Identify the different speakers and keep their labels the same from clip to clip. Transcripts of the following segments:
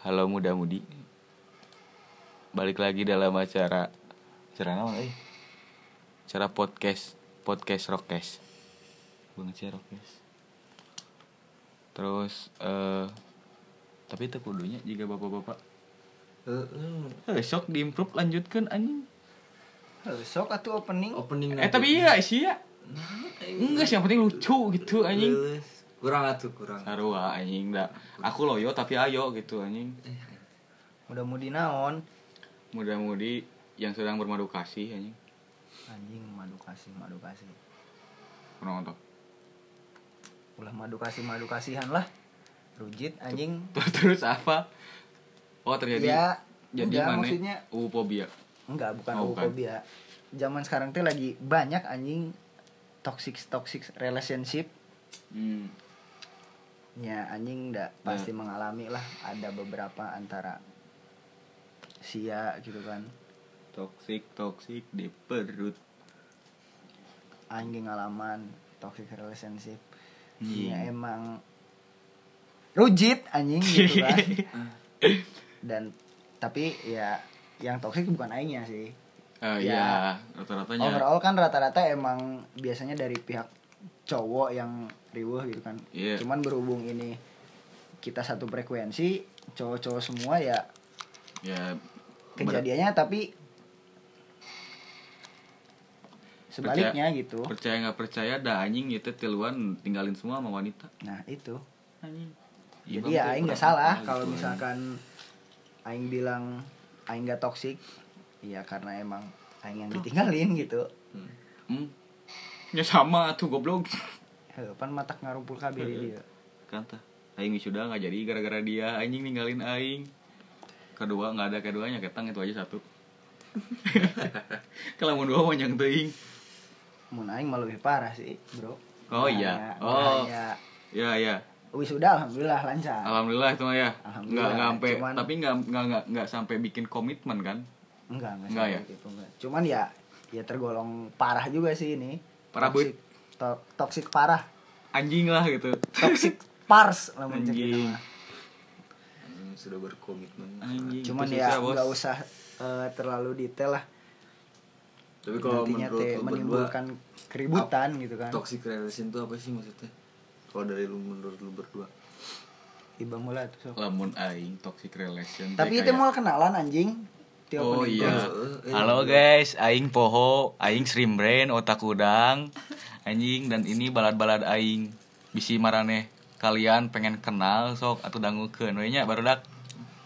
Speaker 1: Halo muda-mudi Balik lagi dalam acara Acara apa eh? Acara podcast Podcast Rockcast Bang C Rockcast Terus eh Tapi itu kudunya jika bapak-bapak. Eh sok diimprove lanjutkan anjing.
Speaker 2: Sok atuh opening?
Speaker 3: Opening
Speaker 1: Eh tapi iya sih ya. Enggak sih yang penting lucu gitu anjing
Speaker 3: kurang atuh kurang.
Speaker 1: Sarua anjing dah Aku loyo tapi ayo gitu anjing.
Speaker 2: Mudah-mudi naon?
Speaker 1: Muda-mudi yang sedang bermadu kasih anjing.
Speaker 2: Anjing madu kasih madu kasih.
Speaker 1: Kurang untuk.
Speaker 2: Ulah madu kasih madu kasihan lah. Rujit anjing.
Speaker 1: terus terus apa? Oh terjadi.
Speaker 2: Ya
Speaker 1: jadi
Speaker 2: enggak,
Speaker 1: mana?
Speaker 2: maksudnya
Speaker 1: ufobia
Speaker 2: enggak bukan
Speaker 1: Oh, bukan.
Speaker 2: homofobia zaman sekarang tuh lagi banyak anjing toxic toxic relationship.
Speaker 1: Hmm.
Speaker 2: Ya anjing ndak
Speaker 1: Nah.
Speaker 2: pasti mengalami lah. Ada beberapa antara sia gitu kan.
Speaker 1: Toxic toxic di perut.
Speaker 2: Anjing ngalaman toxic relationship.
Speaker 1: Hmm.
Speaker 2: ya emang rujit anjing gitu kan. Dan tapi ya yang toxic bukan aingnya sih.
Speaker 1: Eh,
Speaker 2: Ya.
Speaker 1: iya. Rata-ratanya.
Speaker 2: overall kan rata-rata emang biasanya dari pihak cowok yang riuh gitu kan.
Speaker 1: Iya.
Speaker 2: cuman berhubung ini kita satu frekuensi cowok-cowok semua ya
Speaker 1: ya
Speaker 2: kejadiannya tapi sebaliknya gitu.
Speaker 1: ber- percaya nggak percaya dah anjing itu tiluan tinggalin semua sama wanita.
Speaker 2: Nah itu.
Speaker 1: Anjing.
Speaker 2: Jadi
Speaker 1: Bang,
Speaker 2: ya aing nggak salah kalau
Speaker 1: gitu,
Speaker 2: misalkan aing bilang aing nggak toksik ya karena emang aing yang ditinggalin gitu.
Speaker 1: Anjing. hmm. ya sama tuh goblok
Speaker 2: Heuh, pan matak ngarumpul kabeh di dia.
Speaker 1: Kan tah aing wisuda nggak jadi gara-gara dia anjing ninggalin aing. Kedua nggak ada keduanya ketang itu aja satu. Kalau mau dua mau yang teuing
Speaker 2: mun aing mah lebih parah sih bro.
Speaker 1: Oh,
Speaker 2: Nggak
Speaker 1: iya.
Speaker 2: hanya-
Speaker 1: Oh.
Speaker 2: nggak hanya
Speaker 1: ya ya
Speaker 2: wisuda alhamdulillah lancar.
Speaker 1: Alhamdulillah itu mah ya. Nggak nggak sampai
Speaker 2: cuman-
Speaker 1: tapi nggak nggak nggak nggak sampai bikin komitmen kan?
Speaker 2: Enggak enggak,
Speaker 1: Enggak ya?
Speaker 2: gitu enggak cuman ya ya tergolong parah juga sih ini.
Speaker 1: Parah,
Speaker 2: toxic to- toxic parah
Speaker 1: anjing lah gitu.
Speaker 2: Toxic pars lah
Speaker 1: Anjing.
Speaker 3: sudah berkomitmen.
Speaker 1: Anjing
Speaker 2: cuman ya nggak usah eh, terlalu detail lah.
Speaker 3: Tapi kalau
Speaker 2: nantinya
Speaker 3: menurut
Speaker 2: teh
Speaker 3: lu berdua
Speaker 2: menimbulkan keributan gitu kan.
Speaker 3: toxic relation itu apa sih maksudnya? Kalau dari lu menurut lu berdua.
Speaker 2: Ibang mula tuh sok.
Speaker 1: lamun aing toxic relation
Speaker 2: tapi itu
Speaker 1: kayak-
Speaker 2: mau kenalan anjing. Di
Speaker 1: Oh iya.
Speaker 3: Eh, eh,
Speaker 1: Halo guys, aing Poho, aing Shrimp Brain, otak udang, anjing dan ini balad-balad aing. Bisi marane kalian pengen kenal sok atau dangukeun we nya barudak.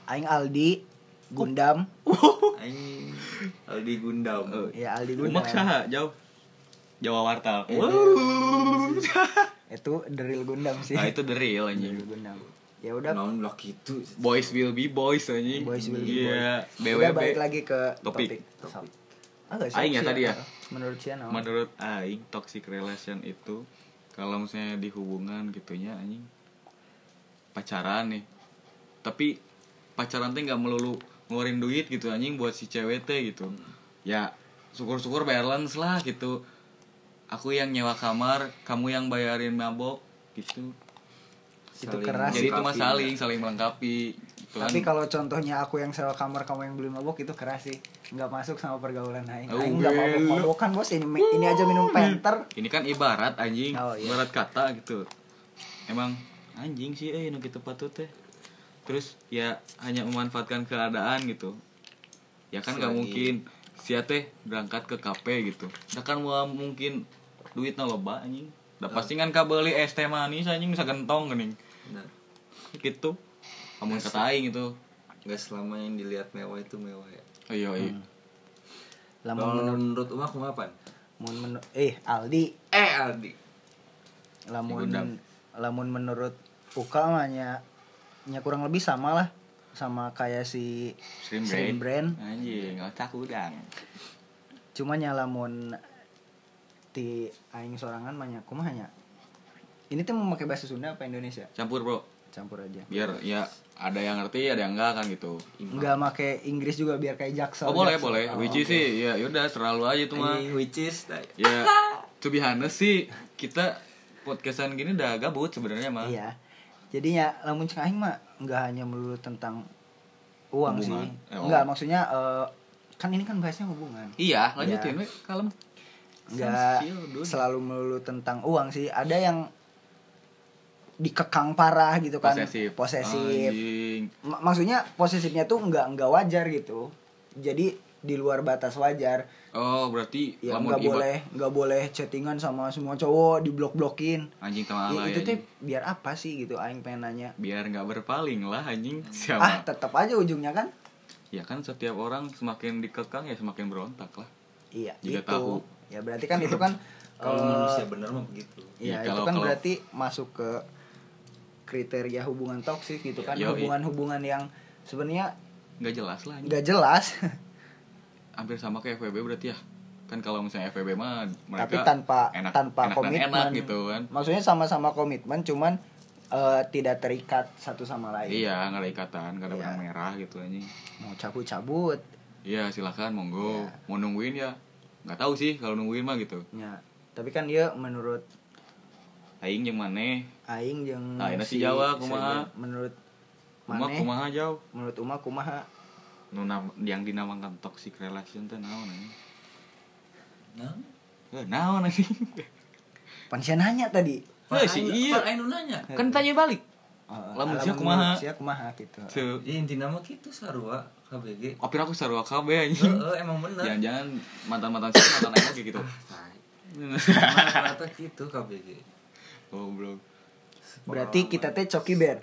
Speaker 2: aing Aldi Gundam
Speaker 3: anjing Aldi Gundam
Speaker 1: Eh,
Speaker 2: ya Aldi Gundam
Speaker 1: Umak saha jauh. Jawa Wartal.
Speaker 2: Eh, itu drill Gundam sih
Speaker 1: Nah, itu the real anjing.
Speaker 2: Gundam ya udah
Speaker 3: naon blok itu
Speaker 1: Boys will be boys anjing.
Speaker 2: Boys will be
Speaker 1: Iya,
Speaker 2: udah balik lagi ke
Speaker 1: Topik.
Speaker 2: topik, Sok. Ah,
Speaker 1: Aing ya tadi ya?
Speaker 2: menurut Cia naon?
Speaker 1: Menurut aing toxic relation itu kalau misalnya di hubungan gitunya anjing pacaran nih. Tapi pacaran teh nggak melulu ngeluarin duit gitu anjing buat si cewek teh gitu. Ya syukur-syukur balance lah gitu. Aku yang nyewa kamar, kamu yang bayarin mabok gitu.
Speaker 2: itu keras
Speaker 1: Jadi itu mah saling saling melengkapi. Kan.
Speaker 2: tapi kalau contohnya aku yang sewa kamar kamu yang beli mabok itu keras sih. Nggak masuk sama pergaulan aing.
Speaker 1: Oh,
Speaker 2: aing nggak mabok. Mabokan bos ini ini aja minum penter.
Speaker 1: Ini kan ibarat anjing.
Speaker 2: Oh, iya.
Speaker 1: ibarat kata gitu. Emang anjing sih eh nu gitu patut teh terus ya hanya memanfaatkan keadaan gitu. Ya kan nggak mungkin. Sia teh berangkat ke kafe gitu. Nah kan mau mungkin duitnya loba anjing. Udah
Speaker 2: Oh.
Speaker 1: pasti kan kabeli es teh manis anjing bisa gentong geuning
Speaker 3: nah
Speaker 1: gitu kamu
Speaker 2: Iya
Speaker 1: kata aing itu.
Speaker 3: Nggak selama yang dilihat mewah itu mewah ya.
Speaker 1: Oh iya iya.
Speaker 2: Hmm. lamun menurut
Speaker 3: menurut umak apa
Speaker 2: mun menur- eh Aldi.
Speaker 3: Eh Aldi.
Speaker 2: Lamun lamun menurut Uka mah nya nya kurang lebih sama lah. Sama kayak si
Speaker 1: Shrimp
Speaker 2: Shrimp
Speaker 1: brain
Speaker 2: Brain.
Speaker 1: anjing otak udang.
Speaker 2: Cuma nya lamun ti aing sorangan mah nya kumaha nya? Ini tuh mau pakai bahasa Sunda apa Indonesia?
Speaker 1: Campur bro.
Speaker 2: Campur aja.
Speaker 1: Biar ya ada yang ngerti ada yang enggak kan gitu
Speaker 2: Enggak make Inggris juga biar kayak jaksel.
Speaker 1: Oh boleh
Speaker 2: jaksel.
Speaker 1: boleh,
Speaker 2: Oh,
Speaker 1: which is
Speaker 2: oke.
Speaker 1: sih ya yaudah selalu aja itu mah.
Speaker 3: Which is.
Speaker 1: Ya to be honest sih kita podcastan gini udah gabut sebenarnya mah.
Speaker 2: Iya. Jadinya lamun cek aing mah enggak hanya melulu tentang uang
Speaker 1: Hubungan.
Speaker 2: sih
Speaker 1: Eh, oh.
Speaker 2: enggak maksudnya eh, kan ini kan bahasnya hubungan
Speaker 1: iya lanjutin we kalem
Speaker 2: enggak selalu melulu tentang uang sih ada yang dikekang parah gitu kan.
Speaker 1: Posesif.
Speaker 2: Posesif. Maksudnya posesifnya tuh nggak nggak wajar gitu. Jadi di luar batas wajar.
Speaker 1: Oh berarti
Speaker 2: ya nggak
Speaker 1: iba-
Speaker 2: boleh nggak boleh chattingan sama semua cowok di blok blokin
Speaker 1: anjing sama
Speaker 2: Ya, itu
Speaker 1: ya
Speaker 2: tuh biar apa sih gitu aing pengen nanya.
Speaker 1: Biar nggak berpaling lah anjing.
Speaker 2: Ah
Speaker 1: siapa?
Speaker 2: Tetap aja ujungnya kan?
Speaker 1: Ya kan setiap orang semakin dikekang ya semakin berontak lah.
Speaker 2: Iya
Speaker 1: Jika
Speaker 2: itu.
Speaker 1: tahu.
Speaker 2: ya berarti kan itu kan
Speaker 3: kalau
Speaker 2: eh,
Speaker 3: manusia benar mah begitu.
Speaker 2: Iya,
Speaker 1: Ya,
Speaker 2: itu kan
Speaker 1: kalau-
Speaker 2: berarti masuk ke kriteria hubungan toksik gitu kan, hubungan-hubungan yang sebenarnya
Speaker 1: nggak jelas lah
Speaker 2: nggak jelas,
Speaker 1: hampir sama kayak FWB berarti ya kan kalau misalnya FWB mah mereka
Speaker 2: tapi tanpa
Speaker 1: enak,
Speaker 2: tanpa
Speaker 1: enak
Speaker 2: komitmen.
Speaker 1: enak gitu kan
Speaker 2: Maksudnya sama-sama komitmen, cuman eh, tidak terikat satu sama lain.
Speaker 1: iya nggak ada ikatan nggak ada
Speaker 2: Iya.
Speaker 1: benang merah gitu anjing
Speaker 2: Mau cabut-cabut,
Speaker 1: iya silakan monggo
Speaker 2: Iya.
Speaker 1: mau nungguin ya nggak tahu sih kalau nungguin mah gitu
Speaker 2: ya. Tapi kan dia menurut
Speaker 1: aing yang mana
Speaker 2: Aing jeung
Speaker 1: Ah, ini si Jawa, kumaha?
Speaker 2: menurut
Speaker 1: Uma
Speaker 2: Maneh,
Speaker 1: kumaha jauh
Speaker 2: menurut Uma kumaha
Speaker 1: nu yang dinamakan toxic relation teh naon anjing
Speaker 3: nah
Speaker 1: eh naon anjing
Speaker 2: pan sia nanya tadi.
Speaker 1: Eh, si iya.
Speaker 3: Pak Ainu nanya
Speaker 1: kan tanya balik
Speaker 2: Eh,
Speaker 1: Lamun sia kumaha?
Speaker 2: sia kumaha gitu.
Speaker 1: Tuh.
Speaker 3: ya intinya mah gitu sarua KBG
Speaker 1: Opir aku sarua KB anjing
Speaker 3: Heeh, emang bener
Speaker 1: jangan-jangan mantan-mantan sih mantan aing gitu
Speaker 3: Tai. Emang rata gitu KBG
Speaker 1: goblok
Speaker 2: Berarti kita teh coki bear.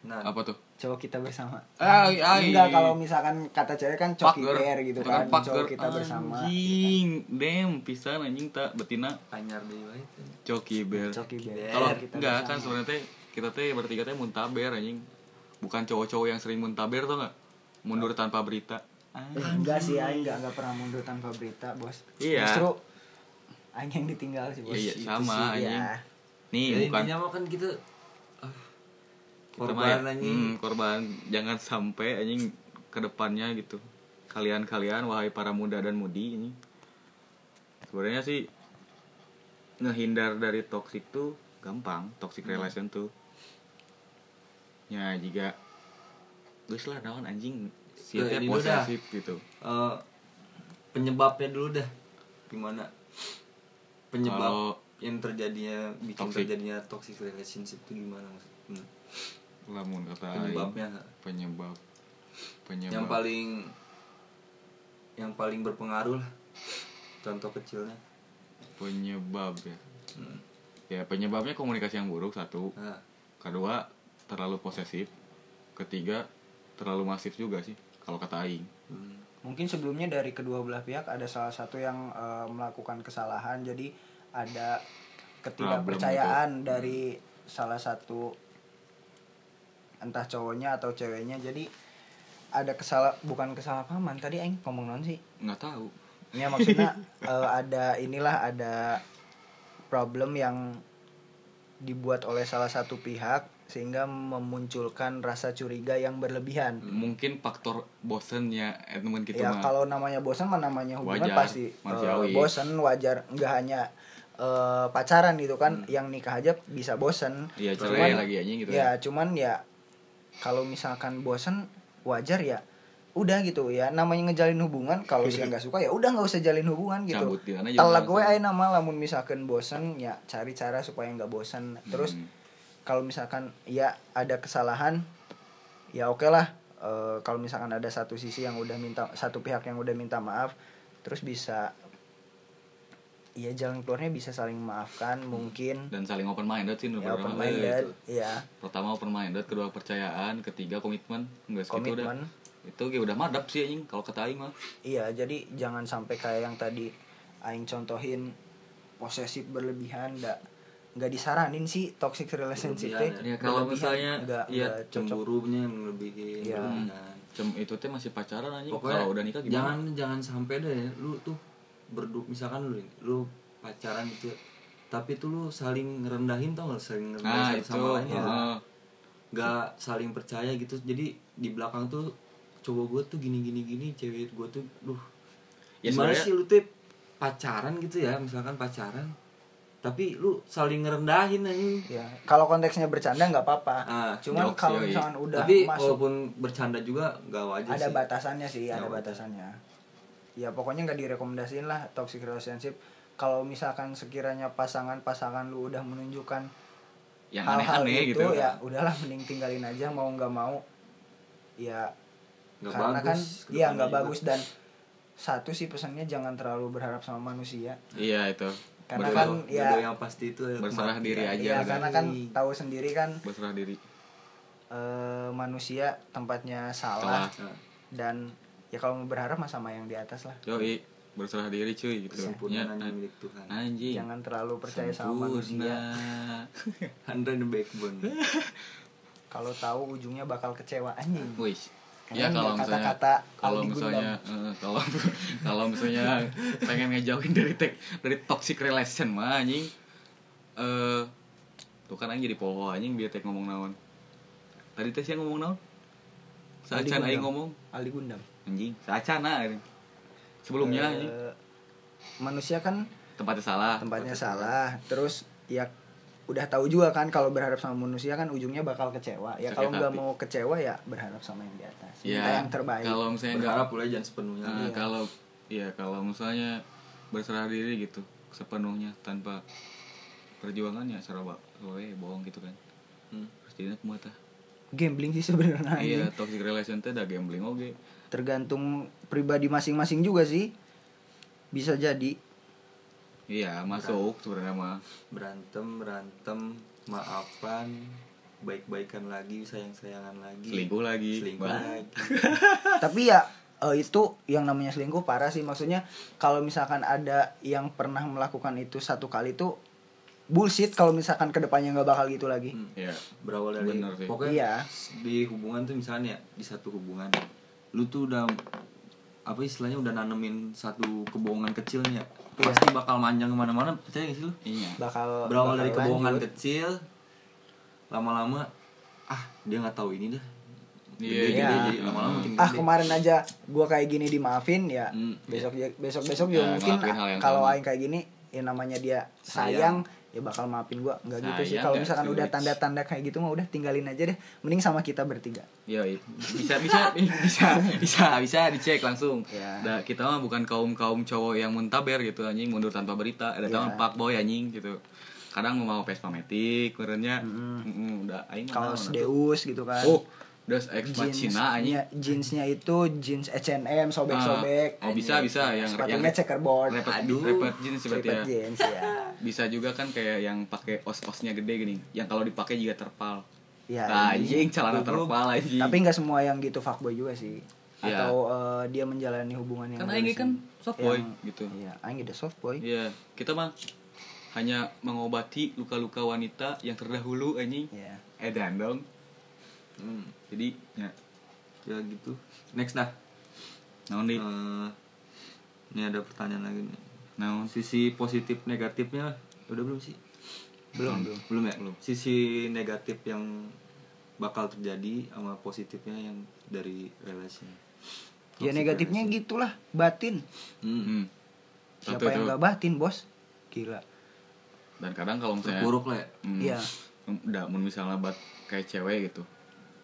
Speaker 3: nah
Speaker 1: apa tuh
Speaker 2: cowok kita bersama.
Speaker 1: Ai, ai.
Speaker 2: Enggak kalau misalkan kata cewek kan coki bear gitu
Speaker 1: Itu
Speaker 2: kan,
Speaker 1: fucker.
Speaker 2: cowok kita bersama.
Speaker 1: anjing damn pisan anjing tak betina
Speaker 3: anyar deui wae teh.
Speaker 1: coki bear
Speaker 2: Coki bear.
Speaker 1: kalau
Speaker 2: kita
Speaker 1: enggak
Speaker 2: bersama.
Speaker 1: kan sebenarnya teh kita teh bertiga teh muntaber anjing bukan cowok-cowok yang sering muntaber tuh nggak mundur tanpa berita
Speaker 2: Eh, enggak sih, aing enggak enggak pernah mundur tanpa berita, Bos.
Speaker 1: Iya.
Speaker 2: Justru aing yang ditinggal sih, Bos.
Speaker 1: Iya, iya, sama,
Speaker 2: sih,
Speaker 1: anjing.
Speaker 2: iya.
Speaker 1: nih
Speaker 3: Ya,
Speaker 1: bukan
Speaker 3: intinya kan gitu
Speaker 1: kita mah
Speaker 3: korban
Speaker 1: ya,
Speaker 3: anjing.
Speaker 1: Hmm, korban. Jangan sampai anjing ke depannya gitu. Kalian-kalian wahai para muda dan mudi ini sebenarnya sih ngehindar dari toxic tuh gampang toxic
Speaker 3: Hmm.
Speaker 1: relation tuh. Ya jika Gus lah naon anjing? Siapa posesif gitu.
Speaker 3: Eh, penyebabnya dulu dah. Gimana? Penyebab
Speaker 1: Kalau
Speaker 3: yang terjadinya bikin
Speaker 1: Toxic.
Speaker 3: terjadinya toxic relationship itu gimana maksudnya
Speaker 1: lamun kata aing,
Speaker 3: penyebabnya.
Speaker 1: Penyebab penyebab.
Speaker 3: Yang paling yang paling berpengaruh lah. Contoh kecilnya.
Speaker 1: Penyebab ya.
Speaker 3: Hmm.
Speaker 1: ya penyebabnya komunikasi yang buruk satu.
Speaker 3: Nah,
Speaker 1: kedua terlalu posesif. Ketiga terlalu masif juga sih kalau kata aing.
Speaker 3: Hmm.
Speaker 2: Mungkin sebelumnya dari kedua belah pihak ada salah satu yang eh, melakukan kesalahan, jadi ada ketidakpercayaan dari salah satu entah cowoknya atau ceweknya. Jadi ada kesalah bukan kesalahpahaman. Tadi aing ngomong non sih?
Speaker 1: nggak tahu
Speaker 2: Ya maksudnya eh, ada inilah ada problem yang dibuat oleh salah satu pihak sehingga memunculkan rasa curiga yang berlebihan.
Speaker 1: mungkin faktor bosennya eh, temen gitu
Speaker 2: ya
Speaker 1: mah
Speaker 2: kalau namanya bosan mah namanya hubungan
Speaker 1: Wajar,
Speaker 2: pasti
Speaker 1: manusiawi.
Speaker 2: bosan wajar nggak hanya eh, pacaran gitu kan yang nikah aja bisa bosan
Speaker 1: iya
Speaker 2: Cuman-
Speaker 1: cerai lagi anjing gitu
Speaker 2: ya cuman ya kalau misalkan bosan wajar ya. Udah gitu ya. Namanya ngejalin hubungan kalau sih nggak suka ya udah nggak usah jalin hubungan gitu. Telak gue aja nama lamun misalkan bosan ya cari cara supaya nggak bosan terus
Speaker 1: Hmm.
Speaker 2: kalau misalkan ya ada kesalahan ya oke lah. Eh, kalau misalkan ada satu sisi yang udah minta satu pihak yang udah minta maaf terus bisa ya jalan keluarnya bisa saling memaafkan mungkin.
Speaker 1: Dan saling open minded sih
Speaker 2: ya open minded ya
Speaker 1: pertama open minded kedua percayaan ketiga komitmen. Enggak segitu udah
Speaker 2: komitmen.
Speaker 1: Itu gue udah madap sih anjing kalau kata aing mah.
Speaker 2: Iya jadi jangan sampai kayak yang tadi aing contohin posesif berlebihan nggak nggak disaranin sih toxic relationship teh.
Speaker 1: ya. Ya, kalau misalnya,
Speaker 2: nggak nggak cocok.
Speaker 3: cemburunya yang
Speaker 2: Iya.
Speaker 3: berlebihan.
Speaker 1: Cem itu teh masih pacaran anjing.
Speaker 3: Pokoknya
Speaker 1: kalau udah nikah gimana?
Speaker 3: jangan jangan sampai deh lu tuh berdu misalkan lu lu pacaran gitu tapi tuh lu saling ngerendahin tau gak saling
Speaker 1: nah
Speaker 3: ngerendahin satu sama lain ya.
Speaker 1: heeh.
Speaker 3: nggak saling percaya gitu. Jadi di belakang tuh cowok gue tuh gini gini gini cewek gue tuh duh
Speaker 1: Ya,
Speaker 3: gimana
Speaker 1: sebenarnya-
Speaker 3: sih lu tuh pacaran gitu ya misalkan pacaran tapi lu saling ngerendahin anjing.
Speaker 2: Ya kalau konteksnya bercanda nggak apa-apa.
Speaker 3: Ah,
Speaker 2: cuman kalau misalkan udah
Speaker 3: tapi
Speaker 2: masuk
Speaker 3: walaupun bercanda juga nggak wajar
Speaker 2: ada
Speaker 3: sih.
Speaker 2: batasannya sih ada batasannya ya pokoknya nggak direkomendasiin lah toxic relationship. Kalau misalkan sekiranya pasangan-pasangan lu udah menunjukkan
Speaker 1: yang
Speaker 2: hal-hal
Speaker 1: aneh-aneh
Speaker 2: itu
Speaker 1: gitu
Speaker 2: ya. udahlah mending tinggalin aja mau nggak mau. Ya
Speaker 3: nggak
Speaker 2: karena
Speaker 3: bagus
Speaker 2: kan iya
Speaker 3: depannya
Speaker 2: nggak bagus. Dan satu sih pesannya jangan terlalu berharap sama manusia.
Speaker 1: Iya itu.
Speaker 2: Karena
Speaker 1: Betul.
Speaker 2: kan ya-
Speaker 3: yang pasti itu
Speaker 1: Berserah diri aja
Speaker 2: ya
Speaker 1: udah.
Speaker 2: karena kan tahu sendiri kan
Speaker 1: berserah diri.
Speaker 2: eh, manusia tempatnya salah.
Speaker 1: Salah.
Speaker 2: dan ya kalau mau berharap mah sama yang di atas lah.
Speaker 1: Yoi berserah diri cuy gitu.
Speaker 3: Kesempurnaan
Speaker 1: Ya,
Speaker 3: milik Tuhan.
Speaker 1: anjing.
Speaker 2: Jangan terlalu percaya sama manusia.
Speaker 1: Sempurna.
Speaker 3: Handra the backbone.
Speaker 2: Kalau tahu ujungnya bakal kecewa anjing.
Speaker 1: Wih.
Speaker 2: Karena
Speaker 1: Ya kalau misalnya
Speaker 2: kata-kata
Speaker 1: kalau
Speaker 2: Aldi
Speaker 1: misalnya eh, kalau kalau misalnya pengen ngejauhin dari tek, dari toxic relation mah anjing. Eh tuh kan anjing jadi poho anjing biar tek ngomong naon. Tadi teh siang ngomong naon? Saacan aing ngomong?
Speaker 2: Aldi Gundam
Speaker 1: anjing. Anjing. Sebelumnya anjing
Speaker 2: manusia kan
Speaker 1: tempatnya salah.
Speaker 2: tempatnya salah terus ya udah tahu juga kan kalau berharap sama manusia kan ujungnya bakal kecewa ya
Speaker 1: Sakit
Speaker 2: kalau nggak mau kecewa ya berharap sama yang di atas
Speaker 1: Ya,
Speaker 2: minta yang terbaik
Speaker 1: Kalau misalnya nggak
Speaker 3: berharap boleh jangan sepenuhnya
Speaker 1: Nah,
Speaker 2: Iya.
Speaker 1: kalau ya kalau misalnya berserah diri gitu sepenuhnya tanpa perjuangan ya saraba we bohong gitu kan.
Speaker 3: Hmm.
Speaker 1: Terus jadinya kumaha tah?
Speaker 2: gambling sih sebenarnya
Speaker 1: Iya, toxic relation teh da gambling oge.
Speaker 2: Tergantung pribadi masing-masing juga sih bisa jadi
Speaker 1: Iya, masuk sebenarnya mah.
Speaker 3: berantem berantem maafan baik-baikan lagi sayang-sayangan lagi
Speaker 1: Selingkuh lagi.
Speaker 3: selingkuh
Speaker 1: Bah.
Speaker 3: lagi
Speaker 2: tapi ya eh, itu yang namanya selingkuh parah sih maksudnya kalau misalkan ada yang pernah melakukan itu satu kali tuh bullshit kalau misalkan ke depannya nggak bakal gitu lagi
Speaker 3: Hmm.
Speaker 1: Iya.
Speaker 3: berawal dari
Speaker 1: Bener sih.
Speaker 3: pokoknya
Speaker 2: Iya.
Speaker 3: di hubungan tuh misalnya di satu hubungan lu tuh udah apa istilahnya udah nanemin satu kebohongan kecilnya
Speaker 2: Iya.
Speaker 3: pasti bakal manjang ke mana-mana percaya gak sih lu
Speaker 1: Iya.
Speaker 2: bakal
Speaker 3: berawal
Speaker 2: bakal
Speaker 3: dari kebohongan
Speaker 2: lanjut.
Speaker 3: kecil lama-lama ah dia nggak tahu ini dah
Speaker 1: Iya,
Speaker 3: jadi lama-lama makin
Speaker 2: ah
Speaker 3: gede.
Speaker 2: kemarin aja gua kayak gini dimaafin ya
Speaker 3: Hmm,
Speaker 2: besok besok besok
Speaker 1: Ya,
Speaker 2: juga mungkin
Speaker 1: hal yang
Speaker 2: kalau aing kayak gini ya namanya dia
Speaker 3: Sayang.
Speaker 2: sayang, ya bakal maafin gua nggak gitu sih kalau misalkan udah tanda-tanda kayak gitu mah udah tinggalin aja deh mending sama kita bertiga
Speaker 1: Iya, bisa bisa bisa bisa bisa dicek langsung.
Speaker 2: Ya.
Speaker 1: Kita mah bukan kaum kaum cowok yang muntaber gitu anjing mundur tanpa berita. Ada
Speaker 2: Ya.
Speaker 1: pak boy anjing gitu. Kadang mau Vespa Matic, kemudiannya
Speaker 2: Mm-mm.
Speaker 1: udah aing
Speaker 2: kaos Deus gitu kan
Speaker 1: Oh, das ex machina anjing.
Speaker 2: jeansnya jeansnya itu jeans H&M sobek-sobek
Speaker 1: Ah, oh bisa bisa yang
Speaker 2: sepatunya checkerboard
Speaker 1: repet,
Speaker 3: Aduh.
Speaker 1: repet jeans berarti
Speaker 2: Striped
Speaker 1: ya.
Speaker 2: jeans ya
Speaker 1: Bisa juga kan kayak yang pakai os-osnya gede gini, yang kalau dipakai juga terpal.
Speaker 2: ya
Speaker 1: Nah, anjing celana terpal anjing.
Speaker 2: tapi nggak semua yang gitu fuckboy juga sih
Speaker 1: Iya.
Speaker 2: atau eh, dia menjalani hubungan yang
Speaker 1: kan
Speaker 2: dari
Speaker 1: aing kan
Speaker 2: sini.
Speaker 1: soft boy
Speaker 2: Yang-
Speaker 1: gitu.
Speaker 2: iya aing udah soft boy
Speaker 1: Iya, kita mah hanya mengobati luka-luka wanita yang terdahulu anjing.
Speaker 2: Iya.
Speaker 1: Edan dong.
Speaker 3: Hmm,
Speaker 1: Jadi ya,
Speaker 3: ya gitu. Next dah.
Speaker 1: Naon di
Speaker 3: Eh, ini ada pertanyaan lagi nih.
Speaker 1: Naon
Speaker 3: sisi positif negatifnya? Udah belum sih?
Speaker 2: Belum belum.
Speaker 3: Belum ya? Belum. Sisi negatif yang bakal terjadi sama positifnya yang dari relasi
Speaker 2: ya negatifnya
Speaker 3: relation.
Speaker 2: gitulah batin.
Speaker 3: Hmm.
Speaker 1: hmm.
Speaker 2: siapa
Speaker 1: Satu
Speaker 2: yang nggak batin bos? Gila.
Speaker 1: Dan kadang kalau misalnya
Speaker 3: terpuruk lah ya?
Speaker 1: Hmm,
Speaker 2: Iya.
Speaker 1: udah misalnya bat kayak cewek gitu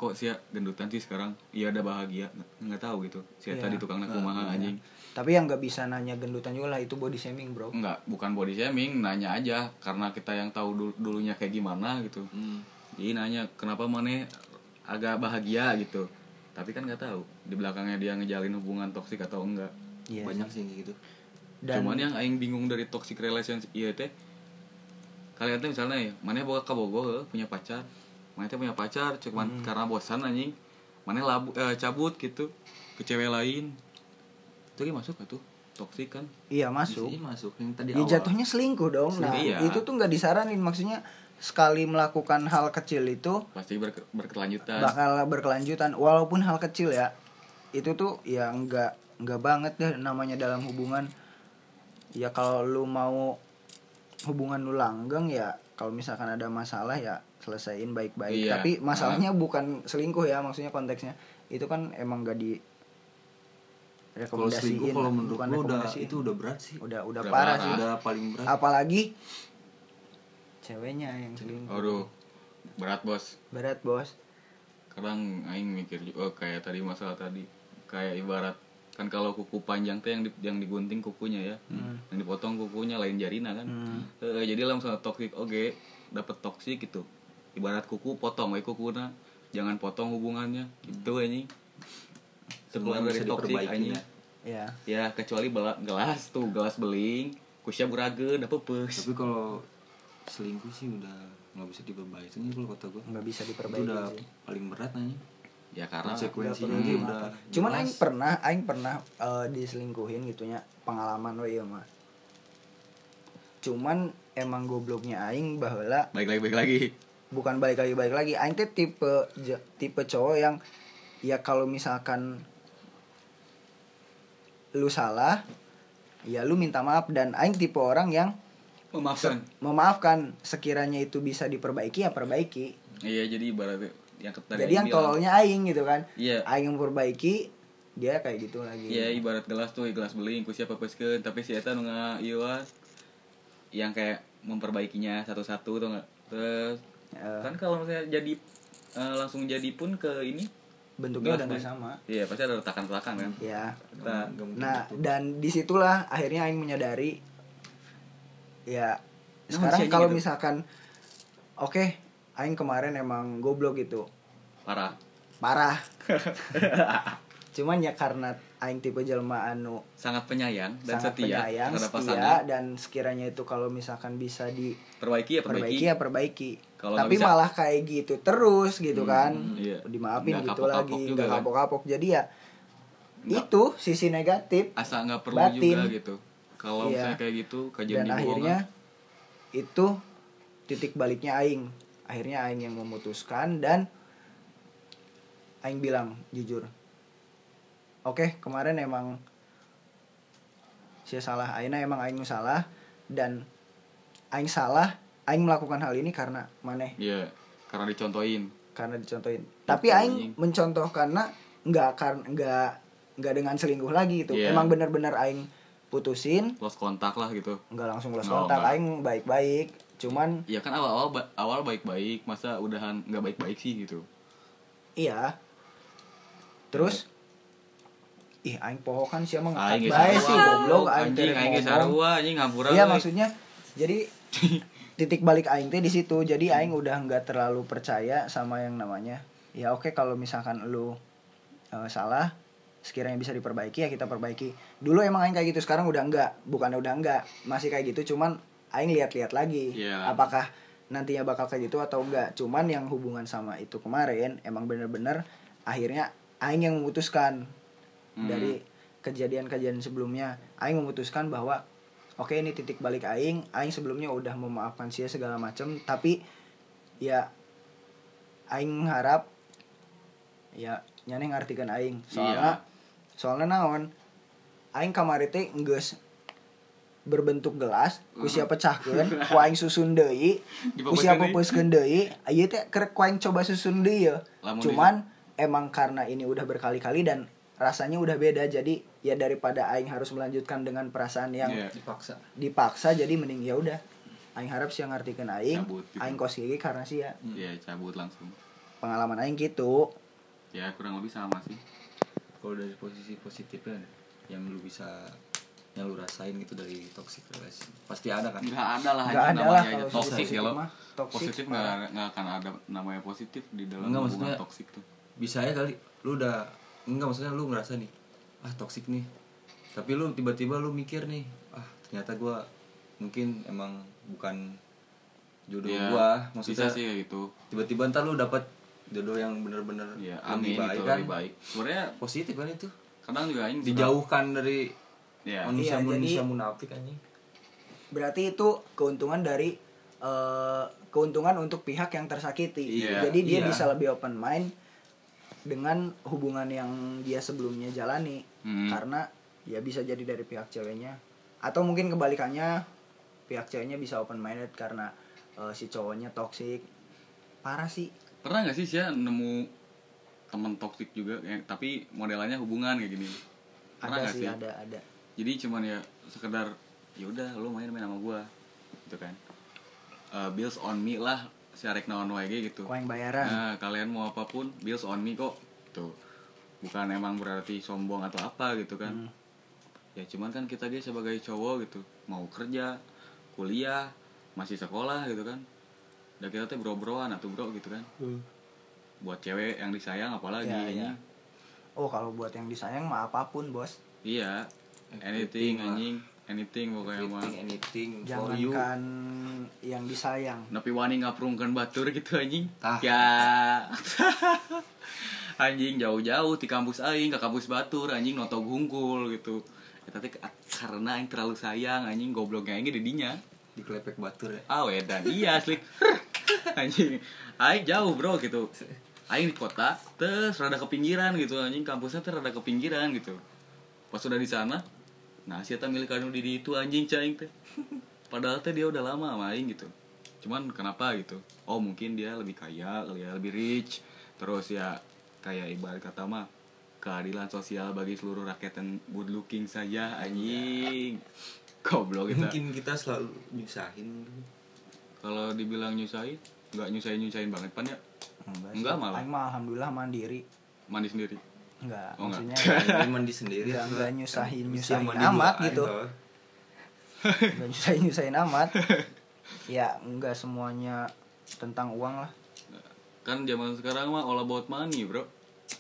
Speaker 1: kok sih gendutan sih sekarang? Iya ada bahagia. Nggak, nggak tahu gitu. Si
Speaker 2: Iya.
Speaker 1: tadi tukang
Speaker 3: Nah,
Speaker 1: kumaha
Speaker 3: iya.
Speaker 1: anjing.
Speaker 2: tapi yang nggak bisa nanya gendutan juga lah itu body shaming bro.
Speaker 1: Enggak bukan body shaming nanya aja. Karena kita yang tahu dul- dulunya kayak gimana gitu.
Speaker 3: Hmm.
Speaker 1: jadi nanya kenapa mana agak bahagia? gitu. Tapi kan nggak tahu di belakangnya dia ngejalin hubungan toksik atau enggak.
Speaker 2: Iya
Speaker 3: banyak
Speaker 2: sih.
Speaker 3: sih kayak gitu.
Speaker 2: Dan
Speaker 1: cuman yang aing bingung dari toxic relationship iya teh. Kalian teh misalnya ya mana bawa ke Bogor punya pacar mana teh punya pacar cuman
Speaker 2: Hmm.
Speaker 1: karena bosan anjing. Mana labu eh, cabut gitu ke cewek lain. Itu lagi masuk gak tuh? Toxic kan?
Speaker 2: Iya masuk.
Speaker 3: Bisa masuk. Yang tadi
Speaker 2: ya
Speaker 3: awal.
Speaker 2: jatuhnya selingkuh dong. Nah
Speaker 1: Iya.
Speaker 2: itu tuh nggak disaranin. Maksudnya sekali melakukan hal kecil itu
Speaker 1: pasti berke- berkelanjutan.
Speaker 2: bakal berkelanjutan. Walaupun hal kecil ya itu tuh ya nggak nggak banget deh namanya dalam hubungan. Ya kalau lu mau hubungan lu langgeng ya kalau misalkan ada masalah ya selesaiin baik-baik
Speaker 1: Iya.
Speaker 2: tapi masalahnya bukan selingkuh ya maksudnya konteksnya itu kan emang gak di rekomendasiin
Speaker 3: kalau menurut
Speaker 2: bukan
Speaker 3: gua udah itu udah berat sih
Speaker 2: udah udah
Speaker 1: Udah
Speaker 2: parah
Speaker 1: parah.
Speaker 2: sih
Speaker 3: udah paling berat
Speaker 2: apalagi ceweknya yang selingkuh
Speaker 1: Aduh, berat bos.
Speaker 2: berat bos
Speaker 1: Kadang aing mikir juga oh, kayak tadi masalah tadi. Kayak ibarat kan kalau kuku panjang tuh yang di, yang digunting kukunya ya. Yang dipotong kukunya lain jarina kan.
Speaker 2: Hmm.
Speaker 1: Eh, jadi misalnya toksik oke, dapat toksik gitu. Ibarat kuku potong we kukuna. Jangan potong hubungannya. Gitu anjing. Sebenarnya
Speaker 3: Semuanya
Speaker 1: dari toksik anjing.
Speaker 3: ya.
Speaker 2: ya
Speaker 1: Ya kecuali bela- gelas tuh, gelas beling. Kusya berage, dapet pes.
Speaker 3: tapi kalau selingkuh sih udah nggak bisa diperbaiki nih kalau kata gue
Speaker 2: nggak bisa
Speaker 3: itu
Speaker 2: diperbaiki
Speaker 3: udah
Speaker 2: sih.
Speaker 3: paling berat nanya
Speaker 1: Ya karena
Speaker 3: konsekuensinya
Speaker 2: Udah pernah.
Speaker 3: udah
Speaker 2: cuman
Speaker 3: jelas.
Speaker 2: aing pernah aing pernah eh, diselingkuhin gitunya pengalaman we ieu mah cuman emang gobloknya aing bahwa
Speaker 1: baik lagi baik lagi.
Speaker 2: bukan balik lagi balik lagi aing teh tipe tipe cowok yang ya kalau misalkan lu salah ya lu minta maaf dan aing tipe orang yang
Speaker 1: Memaafkan.
Speaker 2: memaafkan sekiranya itu bisa diperbaiki ya perbaiki
Speaker 1: Iya jadi ibaratnya yang tadi
Speaker 2: jadi yang tololnya aing gitu kan
Speaker 1: Iya.
Speaker 2: aing yang memperbaiki dia kayak gitu lagi
Speaker 1: Iya ibarat gelas tuh gelas beling ku siapa peskeun tapi si eta nu wah, yang kayak memperbaikinya satu-satu tuh enggak. Terus
Speaker 2: Eh,
Speaker 1: kan kalau misalnya jadi eh, langsung jadi pun ke ini
Speaker 2: bentuknya
Speaker 1: gelas
Speaker 2: udah nggak
Speaker 1: beling.
Speaker 2: sama
Speaker 1: Iya pasti ada retakan-retakan kan.
Speaker 2: ya
Speaker 1: Nah,
Speaker 2: nah
Speaker 3: gitu.
Speaker 2: dan di situlah akhirnya aing menyadari ya
Speaker 1: Nah,
Speaker 2: sekarang kalau
Speaker 1: gitu.
Speaker 2: misalkan oke aing kemarin emang goblok gitu
Speaker 1: parah.
Speaker 2: parah cuman ya karena aing tipe jelma anu
Speaker 1: Sangat penyayang dan
Speaker 2: sangat
Speaker 1: setia
Speaker 2: penyayang setia
Speaker 1: pasangan.
Speaker 2: dan sekiranya itu kalau misalkan bisa
Speaker 1: Perbaiki ya
Speaker 2: diperbaiki
Speaker 1: perbaiki.
Speaker 2: ya perbaiki
Speaker 1: Kalau
Speaker 2: tapi
Speaker 1: bisa-
Speaker 2: malah kayak gitu terus gitu kan
Speaker 1: iya.
Speaker 2: dimaafin
Speaker 1: Nggak
Speaker 2: gitu
Speaker 1: kapok-kapok
Speaker 2: lagi nggak
Speaker 1: kan.
Speaker 2: kapok-kapok jadi ya
Speaker 1: Nggak.
Speaker 2: itu sisi negatif
Speaker 1: Asa nggak perlu
Speaker 2: Batin.
Speaker 1: juga gitu. Kalau
Speaker 2: Iya.
Speaker 1: misalnya kayak gitu kajian
Speaker 2: dan akhirnya itu titik baliknya aing akhirnya aing yang memutuskan dan aing bilang jujur. Oke kemarin emang saya salah aina emang aing salah dan aing salah aing melakukan hal ini karena maneh.
Speaker 1: Iya, karena dicontohin.
Speaker 2: karena dicontohin. Tapi aing mencontoh karena nggak karena nggak nggak dengan selingkuh lagi gitu
Speaker 1: Iya.
Speaker 2: emang benar-benar aing putusin.
Speaker 1: Lost kontak lah gitu.
Speaker 2: nggak langsung lost
Speaker 1: Oh,
Speaker 2: kontak aing baik-baik cuman
Speaker 1: Ya kan awal-awal ba- awal baik-baik, masa udahan nggak baik-baik sih gitu.
Speaker 2: iya. Terus? Ih aing poho kan sih emang
Speaker 1: Aing
Speaker 2: bae
Speaker 1: sarua,
Speaker 2: sih goblok aing
Speaker 1: anjing
Speaker 2: teh
Speaker 1: aing geus sarua anjing ngampura.
Speaker 2: iya maksudnya jadi titik balik aing teh di situ. Jadi aing udah nggak terlalu percaya sama yang namanya. Ya oke kalau misalkan lu eh, salah sekiranya bisa diperbaiki ya kita perbaiki. Dulu emang aing kayak gitu sekarang udah enggak bukannya udah enggak masih kayak gitu cuman aing lihat-lihat lagi
Speaker 1: Iya.
Speaker 2: apakah nantinya bakal kayak gitu atau enggak. Cuman yang hubungan sama itu kemarin emang bener-bener akhirnya aing yang memutuskan
Speaker 1: Hmm.
Speaker 2: dari kejadian-kejadian sebelumnya. Aing memutuskan bahwa oke ini titik balik aing. Aing sebelumnya udah memaafkan sia segala macem tapi ya aing harap ya nyane ngartikan aing. Soalnya soalnya naon aing kamari teh geus berbentuk gelas ku sia pecahkeun ku aing susun deui ku sia
Speaker 1: Dipepeskeun
Speaker 2: pepeskeun deui ieu teh keur ku aing coba susun deui ya.
Speaker 1: Lamun
Speaker 2: cuman emang karena ini udah berkali-kali dan rasanya udah beda jadi ya daripada aing harus melanjutkan dengan perasaan yang
Speaker 1: Iya.
Speaker 3: dipaksa.
Speaker 2: dipaksa jadi mending ya udah. Aing harap sih ngartikeun aing
Speaker 1: Cabut gitu.
Speaker 2: aing kos gigi karena sih ya
Speaker 1: Iya, cabut langsung.
Speaker 2: pengalaman aing gitu
Speaker 1: Ya kurang lebih sama sih.
Speaker 3: kalau dari posisi positifnya yang lu bisa yang lu rasain gitu dari toxic relation pasti ada kan?
Speaker 1: Enggak ada lah
Speaker 2: nggak ada lah kalau
Speaker 1: toxic ya lo.
Speaker 2: mah toxic
Speaker 1: Positif nggak nggak akan ada namanya positif di dalam
Speaker 3: Enggak,
Speaker 1: hubungan
Speaker 3: maksudnya-
Speaker 1: toxic tuh.
Speaker 3: bisa ya kali. Lu udah enggak maksudnya lu ngerasa nih ah toxic nih. Tapi lu tiba-tiba lu mikir nih ah ternyata gua mungkin emang bukan jodoh
Speaker 1: Ya,
Speaker 3: gua.
Speaker 1: Bisa
Speaker 3: maksudnya
Speaker 1: sih kayak gitu.
Speaker 3: tiba-tiba ntar lu dapat jodoh yang bener-bener
Speaker 1: Ya,
Speaker 3: lebih baik
Speaker 1: itu
Speaker 3: kan.
Speaker 1: lebih baik. Sebenarnya
Speaker 3: positif kan itu?
Speaker 1: kadang juga aing
Speaker 3: dijauhkan dari
Speaker 1: Ya.
Speaker 3: manusia
Speaker 2: Iya,
Speaker 3: manusia
Speaker 2: jadi-
Speaker 3: munafik anjing.
Speaker 2: Berarti itu keuntungan dari eh, keuntungan untuk pihak yang tersakiti.
Speaker 1: Iya,
Speaker 2: jadi dia
Speaker 3: iya.
Speaker 2: bisa lebih open mind dengan hubungan yang dia sebelumnya jalani.
Speaker 1: Hmm.
Speaker 2: karena ya bisa jadi dari pihak ceweknya. Atau mungkin kebalikannya pihak ceweknya bisa open minded karena eh, si cowoknya toxic. Parah sih.
Speaker 1: Pernah nggak sih sih nemu temen toxic juga? Yang tapi modelannya hubungan kayak gini? Pernah
Speaker 2: ada
Speaker 1: nggak
Speaker 2: sih? ada ada
Speaker 1: Jadi cuman ya sekedar ya udah lu main main sama gua gitu kan. eh, bills on me lah si arek naon wae gitu
Speaker 2: Kau yang bayaran.
Speaker 1: nah kalian mau apa pun bills on me kok tuh bukan emang berarti sombong atau apa gitu kan
Speaker 2: Hmm.
Speaker 1: ya cuman kan kita guys sebagai cowok gitu mau kerja kuliah masih sekolah gitu kan dan kita teh bro-broan atau bro gitu kan buat cewek yang disayang apalagi anjing.
Speaker 2: iya. Oh kalau buat yang disayang mah apa pun bos.
Speaker 1: iya anything anjing. Anything pokoknya mah
Speaker 3: anything anything for you.
Speaker 2: yang disayang.
Speaker 1: tapi wani ngaprungkan batur gitu anjing.
Speaker 3: Tah.
Speaker 1: ya. Anjing jauh-jauh di kampus aing ke kampus batur anjing noto gungkul gitu. Ya, tapi karena aing terlalu sayang anjing gobloknya aing di dinya
Speaker 3: dikelepek batur ya.
Speaker 1: Ah wedan. Iya asli. Anjing. Aing jauh bro gitu. Aing di kota terus rada ke pinggiran gitu anjing. Kampusnya tuh rada ke pinggiran gitu. Pas udah di sana nah si eta milik anu di itu anjing caing teh. Padahal teh dia udah lama sama aing gitu. Cuman kenapa gitu? Oh mungkin dia lebih kaya kali ya lebih rich. Terus ya kayak ibarat kata mah keadilan sosial bagi seluruh rakyat yang good looking saja anjing. Goblok kita.
Speaker 3: Mungkin kita selalu nyusahin.
Speaker 1: Kalau dibilang nyusahin nggak nyusahin nyusahin banget pan ya?
Speaker 2: Enggak,
Speaker 1: Enggak, malah.
Speaker 2: Aing mah alhamdulillah mandiri.
Speaker 1: mandi sendiri
Speaker 2: Enggak,
Speaker 1: Oh, enggak.
Speaker 2: maksudnya
Speaker 3: Dia mandi sendiri
Speaker 2: Enggak,
Speaker 3: terus
Speaker 2: enggak nyusahin- nyusahin amat gitu. enggak nyusahin-nyusahin amat. ya, enggak semuanya tentang uang lah.
Speaker 1: kan zaman sekarang mah all about money bro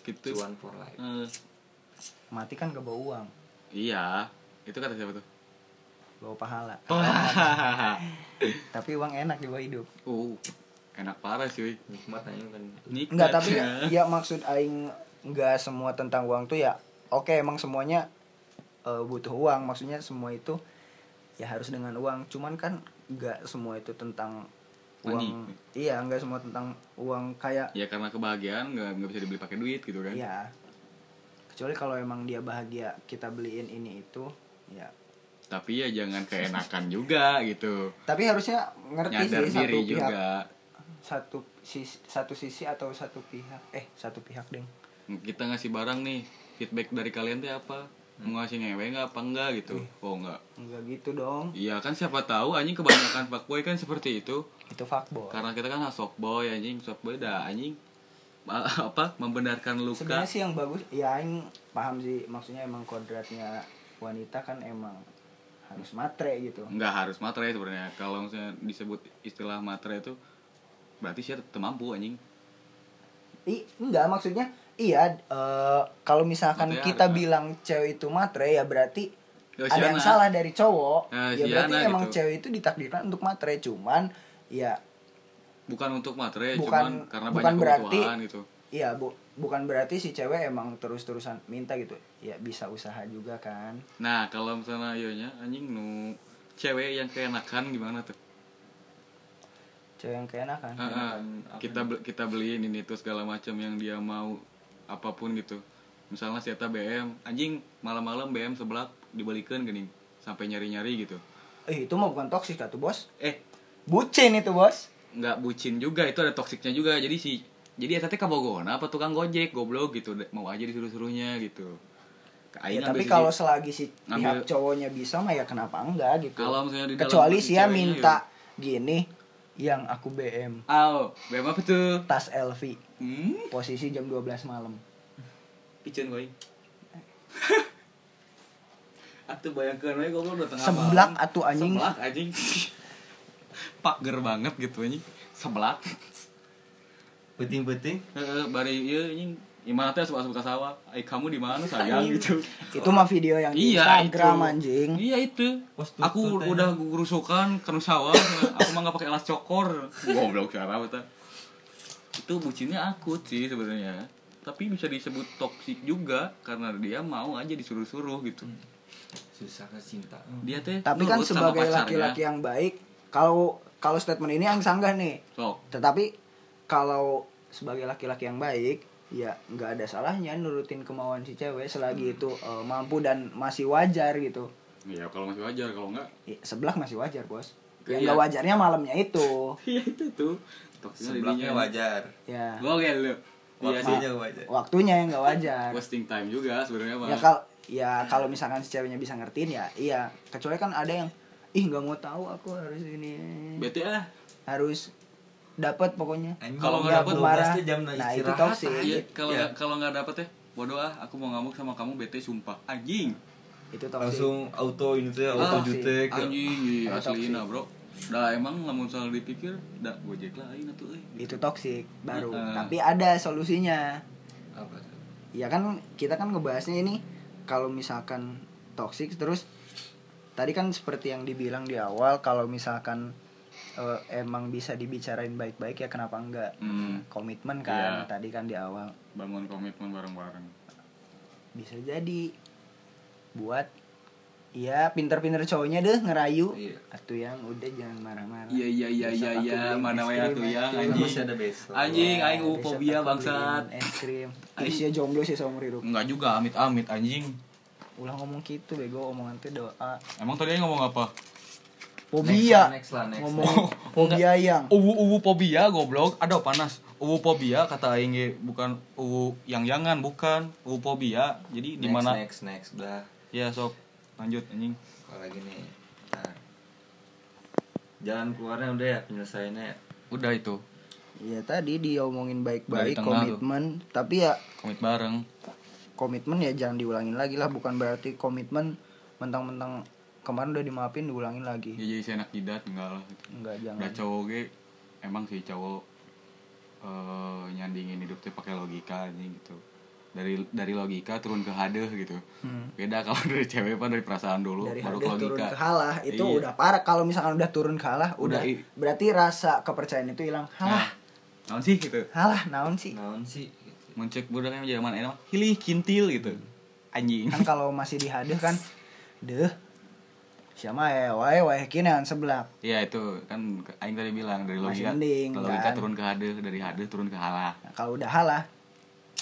Speaker 1: gitu
Speaker 3: cuan for life
Speaker 1: Eh,
Speaker 2: Mati kan gak bawa uang,
Speaker 1: iya itu kata siapa tuh
Speaker 2: bawa pahala. Tapi uang enak di bawah hidup.
Speaker 1: uh enak parah sih
Speaker 3: nikmat aja kan
Speaker 2: Enggak, tapi
Speaker 1: ya.
Speaker 2: ya maksud aing enggak semua tentang uang tuh ya. Oke, emang semuanya eh, butuh uang, maksudnya semua itu ya harus dengan uang. Cuman kan enggak semua itu tentang uang.
Speaker 1: Money.
Speaker 2: Iya, enggak semua tentang uang kayak
Speaker 1: ya karena kebahagiaan nggak nggak bisa dibeli pakai duit gitu kan
Speaker 2: Iya. Kecuali kalau emang dia bahagia kita beliin ini itu, ya.
Speaker 1: tapi ya jangan keenakan juga gitu
Speaker 2: Tapi harusnya ngerti
Speaker 1: nyadar
Speaker 2: sih satu
Speaker 1: diri
Speaker 2: pihak,
Speaker 1: juga
Speaker 2: satu sisi, satu sisi atau satu pihak. Eh, satu pihak ding.
Speaker 1: Kita ngasih barang nih feedback dari kalian tuh apa? Mau ngasih ngewe nggak apa enggak gitu? Oh enggak
Speaker 2: Enggak gitu dong.
Speaker 1: iya kan siapa tahu anjing kebanyakan fuckboy kan seperti itu.
Speaker 2: Itu fuckboy.
Speaker 1: karena kita kan softboy anjing. Softboy dah anjing. Apa membenarkan luka.
Speaker 2: Sebenarnya sih yang bagus, ya aing paham sih. Maksudnya emang kodratnya wanita kan emang harus matre gitu.
Speaker 1: nggak harus matre sebenarnya. Kalau misalnya disebut istilah matre itu berarti sih tetap mampu anjing
Speaker 2: I, enggak maksudnya iya eh, kalau misalkan
Speaker 1: Matre
Speaker 2: kita
Speaker 1: harus-
Speaker 2: bilang cewek itu matre ya berarti
Speaker 1: Ya,
Speaker 2: ada yang salah dari cowok.
Speaker 1: Ya,
Speaker 2: ya berarti
Speaker 1: siana
Speaker 2: emang
Speaker 1: gitu.
Speaker 2: cewek itu ditakdirkan untuk matre cuman ya
Speaker 1: bukan untuk matre
Speaker 2: Bukan-
Speaker 1: cuman karena
Speaker 2: bukan
Speaker 1: banyak
Speaker 2: berarti-
Speaker 1: gitu
Speaker 2: iya bu bukan berarti si cewek emang terus-terusan minta gitu. Ya bisa usaha juga kan.
Speaker 1: nah kalau misalnya yonya anjing nu cewek yang keenakan gimana tuh
Speaker 2: Cewek yang keenakan.
Speaker 1: Ah, ah.
Speaker 3: Keenakan apa
Speaker 1: kita bel- kita beliin ini tuh segala macam yang dia mau apa pun gitu misalnya sieta BM anjing malam-malam BM sebelah dibalikan gini sampai nyari-nyari gitu
Speaker 2: Eh itu mah bukan toksik tuh bos.
Speaker 1: eh
Speaker 2: Bucin itu bos.
Speaker 1: nggak bucin juga itu ada toksiknya juga jadi si jadi ya tadi kabogohan apa tukang gojek goblok gitu mau aja disuruh-suruhnya gitu
Speaker 2: Ya, tapi kalau selagi si pihak
Speaker 1: ngambil-
Speaker 2: cowoknya bisa mah ya kenapa enggak gitu.
Speaker 1: Kalau misalnya di dalam
Speaker 2: Kecuali
Speaker 1: si
Speaker 2: sih ya minta gini yang aku BM
Speaker 1: Aw, BM apa tuh?
Speaker 2: tas LV
Speaker 1: Hmm?
Speaker 2: posisi jam 12 malam.
Speaker 1: Picen gue. Atuh bayangkeun we goblok udah tengah
Speaker 2: Seblak
Speaker 1: malam.
Speaker 2: atuh anjing.
Speaker 1: Seblak anjing. Pager banget gitu anjing. Seblak.
Speaker 3: penting-penting
Speaker 1: Heeh, bari ieu anjing Asup ke sawah? Ai kamu di mana sayang gitu.
Speaker 2: Itu mah video yang di
Speaker 1: Iya
Speaker 2: Instagram
Speaker 1: itu.
Speaker 2: anjing.
Speaker 1: Iya itu.
Speaker 3: Pos tutut
Speaker 1: Aku udah gerusukan ke sawah. aku mah nggak pakai alas cokor. Goblok cara eta. Itu bucinnya akut sih sebenarnya. Tapi bisa disebut toksik juga karena dia mau aja disuruh-suruh gitu.
Speaker 3: susah ke cinta
Speaker 1: Dia teh
Speaker 2: Tapi kan sebagai laki-laki yang baik, kalau kalau statement ini yang sanggah nih.
Speaker 1: Sok.
Speaker 2: Tetapi kalau sebagai laki-laki yang baik, ya nggak ada salahnya nurutin kemauan si cewek
Speaker 1: Hmm.
Speaker 2: selagi itu eh, mampu dan masih wajar gitu.
Speaker 1: Iya kalau masih wajar kalau enggak
Speaker 2: I- Sebelah masih wajar bos. Yang
Speaker 1: Iya.
Speaker 2: nggak wajarnya malamnya itu.
Speaker 1: Iya itu tuh.
Speaker 3: Sebelahnya wajar
Speaker 2: Ya.
Speaker 1: Gokil lu. Iya sih.
Speaker 3: waktunya wajar
Speaker 2: Waktunya yang nggak wajar.
Speaker 1: Wasting time juga sebenarnya mah.
Speaker 2: ya kal ya kalau misalkan si ceweknya bisa ngertiin ya iya kecuali kan ada yang ih nggak mau tahu aku harus ini
Speaker 1: Bete ah.
Speaker 2: harus dapat pokoknya
Speaker 1: Kalau nggak
Speaker 2: aku
Speaker 1: dapet,
Speaker 2: marah
Speaker 3: 12 tuh jam
Speaker 2: nah
Speaker 3: istirahat,
Speaker 2: itu toxic
Speaker 3: anjing.
Speaker 1: Iya, kalau
Speaker 3: Iya.
Speaker 1: nggak kalau nggak dapet ya bodoh ah aku mau ngamuk sama kamu bete sumpah anjing
Speaker 2: itu toxic
Speaker 3: langsung auto ini tuh ya, auto
Speaker 1: Ah,
Speaker 3: jutek ya.
Speaker 1: anjing iya, aslina
Speaker 2: toxic.
Speaker 1: bro dah emang lamun salah dipikir dah gojek lain atuh euy
Speaker 2: itu toxic baru
Speaker 1: Heeh.
Speaker 2: tapi ada solusinya
Speaker 3: apa tuh?
Speaker 2: ya kan kita kan ngebahasnya ini kalau misalkan toxic terus tadi kan seperti yang dibilang di awal kalau misalkan eh, emang bisa dibicarain baik-baik ya kenapa enggak?
Speaker 1: Hmm.
Speaker 2: komitmen kan
Speaker 1: Iya.
Speaker 2: tadi kan di awal.
Speaker 1: Bangun komitmen bareng-bareng.
Speaker 2: Bisa jadi. Buat ya pinter-pinter cowoknya deh ngerayu.
Speaker 3: Iya.
Speaker 2: atuh yang udah jangan marah-marah.
Speaker 1: Iya iya iya iya iya. mana wae atuh
Speaker 2: es
Speaker 1: ya anjing.
Speaker 3: masih ada besok.
Speaker 1: Anjing
Speaker 2: Wah,
Speaker 1: aing
Speaker 2: besok
Speaker 1: fobia
Speaker 2: aku
Speaker 1: bangsat.
Speaker 2: es krim. Isia jomblo sih seumur hidup.
Speaker 1: Enggak juga amit-amit anjing.
Speaker 2: Ulah ngomong gitu bego omongan tuh doa.
Speaker 1: Emang tadi ngomong apa
Speaker 2: fobia
Speaker 3: next lah, next lah, next.
Speaker 2: ngomong fobia yang.
Speaker 1: Uwu uwu fobia goblok. Ada panas. Uwu fobia kata aing bukan uwu yang jangan bukan. Uwu fobia jadi di mana?
Speaker 3: next next udah
Speaker 1: ya sok. Lanjut anjing.
Speaker 3: Kalau lagi nih? Nah. jalan keluarnya udah ya penyelesaiannya ya.
Speaker 1: udah itu.
Speaker 2: Ya tadi diomongin baik-baik
Speaker 1: tuh.
Speaker 2: komitmen. Tapi ya
Speaker 1: komit bareng.
Speaker 2: komitmen ya jangan diulangin lagi lah. Bukan berarti komitmen mentang-mentang kemarin udah dimaafin diulangin lagi.
Speaker 1: Ya jadi seenak jidat enggak lah. Gitu.
Speaker 2: enggak jangan.
Speaker 1: Udah cowok ge emang sih cowok eh nyandingin hidup tuh pakai logika anjing gitu. Dari dari logika turun ke hadeh gitu.
Speaker 2: Hmm.
Speaker 1: beda kalau dari cewek apa dari perasaan dulu
Speaker 2: dari
Speaker 1: baru
Speaker 2: hadeh
Speaker 1: ke
Speaker 2: turun
Speaker 1: logika.
Speaker 2: ke halah itu
Speaker 1: Iya.
Speaker 2: udah parah. Kalau misalkan udah turun ke halah udah,
Speaker 1: Udah,
Speaker 2: berarti rasa kepercayaan itu hilang. Halah.
Speaker 1: nah, naon sih gitu?
Speaker 2: Halah naon sih?
Speaker 3: Naon sih?
Speaker 1: Mencek budaknya zaman enak hilih kintil gitu. Anjing.
Speaker 2: Kan kalau masih di hadeh kan deh siapa ya? Wae wae kinan sebelah
Speaker 1: ya itu kan aing tadi bilang dari logika
Speaker 2: mending,
Speaker 1: logika
Speaker 2: kan?
Speaker 1: turun ke hadeh dari hadeh turun ke halah.
Speaker 2: Nah, kalau udah halah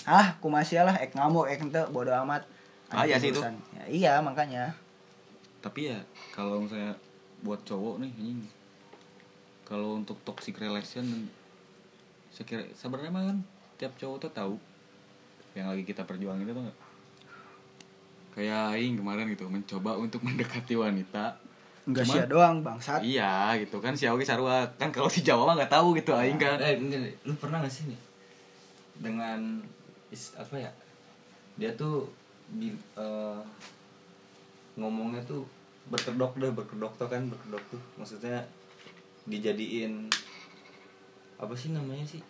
Speaker 2: ah ku masih lah ek ngamuk ek ente bodo amat.
Speaker 1: Ah, ya sih itu.
Speaker 2: Ya, iya makanya.
Speaker 1: Tapi ya kalau misalnya buat cowok nih anjing kalau untuk toxic relation saya kira sebenarnya mah kan tiap cowok tuh tahu yang lagi kita perjuangin itu nggak kayak aing kemarin gitu mencoba untuk mendekati wanita.
Speaker 2: Enggak sia doang bangsat.
Speaker 1: Iya gitu kan si Aogi sarua kan kalau si Jawa mah nggak tahu gitu aing kan.
Speaker 3: eh lu pernah gak sih nih dengan is, apa ya? Dia tuh di, eh, ngomongnya tuh berkedok deh berkedok tuh kan berkedok tuh. Maksudnya dijadiin apa sih namanya sih?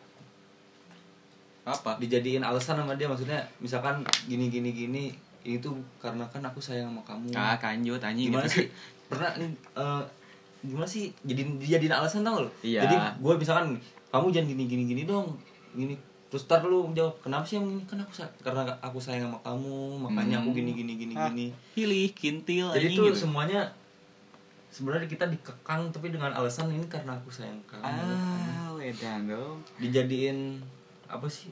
Speaker 1: Apa?
Speaker 3: Dijadiin alasan sama dia. Maksudnya misalkan gini gini gini ini tuh karena kan aku sayang sama kamu
Speaker 1: ah kanjut anjing
Speaker 3: gimana
Speaker 1: gitu.
Speaker 3: sih pernah eh, gimana sih jadi dijadiin alasan tau lo
Speaker 1: Iya.
Speaker 3: jadi gue misalkan kamu jangan gini gini gini dong gini terus tar lu jawab kenapa sih yang ini kan aku karena aku sayang sama kamu makanya aku
Speaker 1: Hmm.
Speaker 3: gini gini gini
Speaker 2: Ah.
Speaker 3: gini
Speaker 1: hilih kintil
Speaker 3: jadi
Speaker 1: anjing
Speaker 3: tuh
Speaker 1: gitu.
Speaker 3: semuanya sebenarnya kita dikekang tapi dengan alasan ini karena aku sayang kamu
Speaker 1: ah wedan dong
Speaker 3: dijadiin apa sih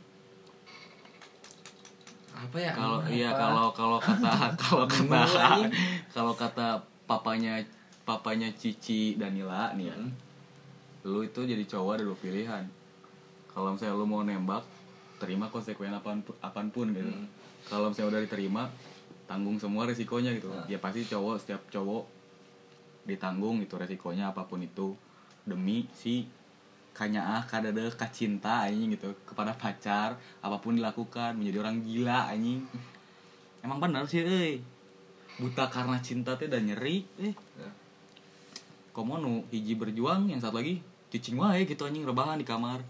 Speaker 3: apa ya?
Speaker 1: Kalau iya kalau kalau kata kalau kata kalau kata papanya papanya Cici Danila nih ya
Speaker 3: Hmm.
Speaker 1: lu itu jadi cowok ada dua pilihan. Kalau misalnya lu mau nembak terima konsekuen apa pun apa pun gitu.
Speaker 3: Hmm.
Speaker 1: kalau misalnya udah diterima tanggung semua resikonya gitu.
Speaker 3: Nah.
Speaker 1: ya pasti cowok setiap cowok ditanggung itu resikonya apa pun itu. Demi si kanyaah kadada kacinta anjing gitu. Kepada pacar apa pun dilakukan menjadi orang gila anjing. Emang benar sih euy. Buta karena cinta teh dan nyeri eh komo nu hiji berjuang yang satu lagi cicing wae gitu anjing rebahan di kamar.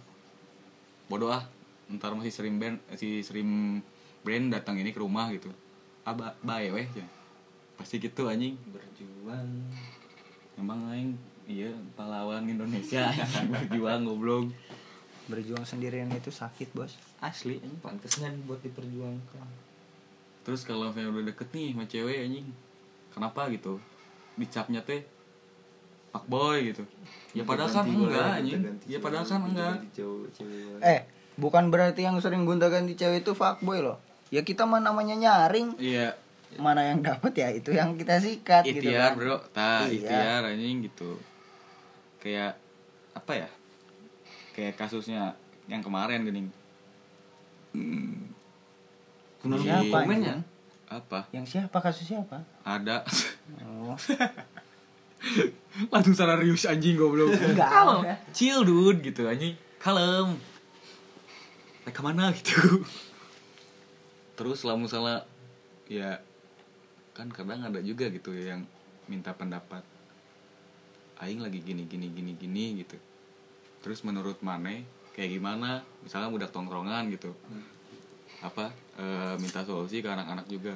Speaker 1: Bodoh ah ntar masih sering band si sering brand datang ini ke rumah gitu. Ah ba bae weh ya. pasti gitu anjing.
Speaker 3: Berjuang.
Speaker 1: Emang aing iya pahlawan Indonesia. Berjuang goblok.
Speaker 2: Berjuang sendirian itu sakit bos.
Speaker 1: Asli anjing
Speaker 3: pantasnya buat diperjuangkan.
Speaker 1: Terus kalau saya udah deket nih sama cewek anjing kenapa gitu? Dicapnya teh pak boy gitu. Ya padahal kan enggak anjing. ya padahal kan enggak.
Speaker 2: eh bukan berarti yang sering gonta ganti cewek itu fuckboy loh. Ya kita mah namanya nyaring.
Speaker 1: Iya.
Speaker 2: Mana yang dapat ya itu yang kita sikat gitu
Speaker 1: ikhtiar
Speaker 2: kan.
Speaker 1: bro. Ta
Speaker 2: Iya.
Speaker 1: ikhtiar anjing gitu kayak apa ya kayak kasusnya yang kemarin gini
Speaker 3: Kenapa
Speaker 1: Iya.
Speaker 2: siapa
Speaker 3: komennya?
Speaker 1: apa?
Speaker 2: Yang siapa? Kasus siapa?
Speaker 1: Ada.
Speaker 2: Oh.
Speaker 1: Langsung serius anjing goblok.
Speaker 2: Enggak.
Speaker 1: kalem chill dude gitu anjing. Kalem. Naik ke mana gitu. Terus lah misalnya ya kan kadang ada juga gitu yang minta pendapat aing lagi gini gini gini gini gitu. Terus menurut Mane kayak gimana? Misalnya budak tongkrongan gitu. Apa eh, minta solusi ke anak-anak juga.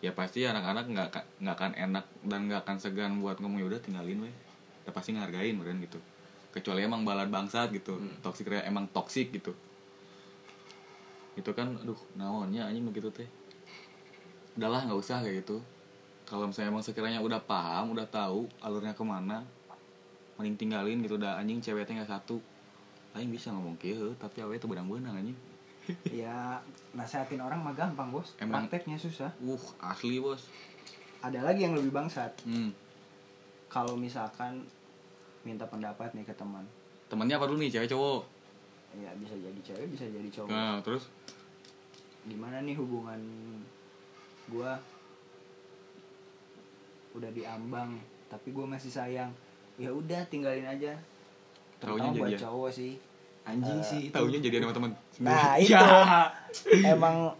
Speaker 1: Ya pasti anak-anak nggak ka- nggak akan enak dan nggak akan segan buat ngomong ya udah tinggalin weh. Ya pasti ngargain meren gitu. Kecuali emang balad bangsat gitu. Toksik rea emang toksik gitu. Itu kan aduh naonnya anjing begitu teh. Udahlah nggak usah kayak gitu. Kalau misalnya emang sekiranya udah paham udah tahu alurnya ke mana mending tinggalin gitu udah anjing ceweknya nggak satu. Aing bisa ngomong kieu tapi awe itu benang-benang anjing.
Speaker 2: Ya nasehatin orang mah gampang bos.
Speaker 1: Emang-
Speaker 2: prakteknya susah.
Speaker 1: Uh asli bos.
Speaker 2: Ada lagi yang lebih bangsat.
Speaker 1: Hmm.
Speaker 2: kalau misalkan minta pendapat nih ke teman.
Speaker 1: Temannya apa dulu nih cewek cowok?
Speaker 2: Ya bisa jadi cewek bisa jadi cowok.
Speaker 1: Nah terus?
Speaker 2: Gimana nih hubungan gua? Udah diambang tapi gua masih sayang ya udah tinggalin aja.
Speaker 1: Taunya
Speaker 2: terutama buat
Speaker 1: jadian.
Speaker 2: cowok sih.
Speaker 3: Anjing
Speaker 2: Eh,
Speaker 3: sih itu.
Speaker 1: taunya jadian sama teman
Speaker 2: Nah, itu.
Speaker 1: ya,
Speaker 2: emang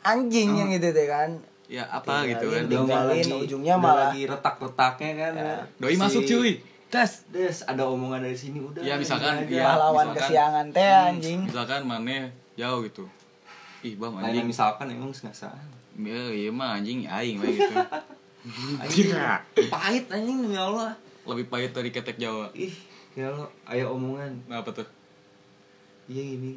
Speaker 2: anjing yang gitu deh kan.
Speaker 1: Ya apa
Speaker 2: Tinggalin,
Speaker 1: gitu kan.
Speaker 2: tinggalin,
Speaker 3: lagi-
Speaker 2: ujungnya malah-
Speaker 3: lagi retak-retaknya kan.
Speaker 2: Ya.
Speaker 1: doi masuk cuy. Tes
Speaker 3: des ada omongan dari sini udah.
Speaker 1: Ya, misalkan
Speaker 3: ini aja.
Speaker 1: dia-
Speaker 2: pahlawan
Speaker 1: misalkan-
Speaker 2: kesiangan teh
Speaker 1: Hmm,
Speaker 2: anjing.
Speaker 1: misalkan mana jauh gitu. Ih bang anjing.
Speaker 3: misalkan emang nggak salah.
Speaker 1: Ya iya mah anjing aing mah gitu.
Speaker 3: Anjing pahit anjing demi Allah
Speaker 1: lebih pahit dari ketek jawa.
Speaker 3: Ih ya lo ayo omongan.
Speaker 1: Nah, apa tuh?
Speaker 3: Iya ini.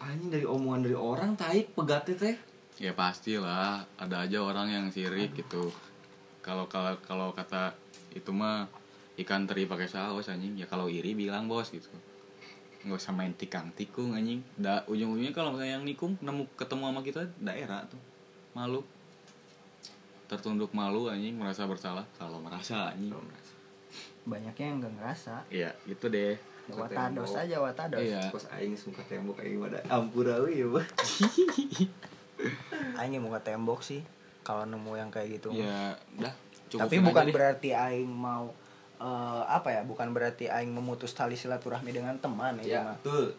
Speaker 3: Anjing dari omongan dari orang tai pegatnya teh.
Speaker 1: Ya pastilah. Ada aja orang yang sirik gitu. Kalau kalau kalau kata itu mah ikan teri pakai saus anjing. Ya kalau iri bilang bos gitu. Nggak usah main tikang tikung anjing. Da ujung ujungnya kalau misalnya yang nikung nemu ketemu sama kita daerah tuh. Malu. Tertunduk malu anjing. Merasa bersalah. Kalau merasa anjing
Speaker 2: banyaknya yang nggak ngerasa.
Speaker 1: Iya gitu deh.
Speaker 2: Ya, watados aja watados.
Speaker 1: Iya.
Speaker 3: Pas aing suka tembok aing ada ampurawi ya bah
Speaker 2: aing mau ke tembok sih kalau nemu yang kayak gitu.
Speaker 1: Ya udah
Speaker 2: tapi bukan
Speaker 1: aja deh.
Speaker 2: berarti aing mau eh, apa ya bukan berarti aing memutus tali silaturahmi dengan teman ya,
Speaker 3: ya betul.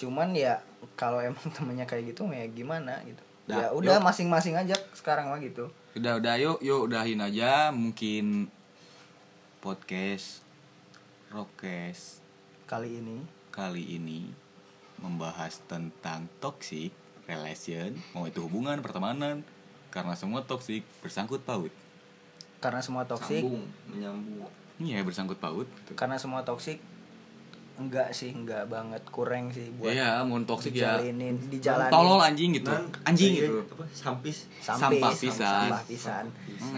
Speaker 2: Cuman ya kalau emang temennya kayak gitu ya gimana gitu.
Speaker 1: Dah,
Speaker 2: ya udah masing-masing aja sekarang mah gitu.
Speaker 1: Udah udah yuk yuk udahin aja. Mungkin podcast Rokes.
Speaker 2: Kali ini.
Speaker 1: Kali ini membahas tentang toxic relation mau itu hubungan pertemanan karena semua toxic bersangkut paut.
Speaker 2: Karena semua toksik
Speaker 3: sambung menyambung.
Speaker 1: Iya bersangkut paut. Gitu.
Speaker 2: karena semua toksik enggak sih enggak banget kurang sih buat
Speaker 1: iya mau toxic ya.
Speaker 2: dijalanin.
Speaker 1: Tolol anjing gitu.
Speaker 3: Nan,
Speaker 1: anjing
Speaker 3: kayak
Speaker 1: gitu.
Speaker 3: apa sampis.
Speaker 2: Sampis,
Speaker 1: sampah pisan.
Speaker 2: sampah pisan.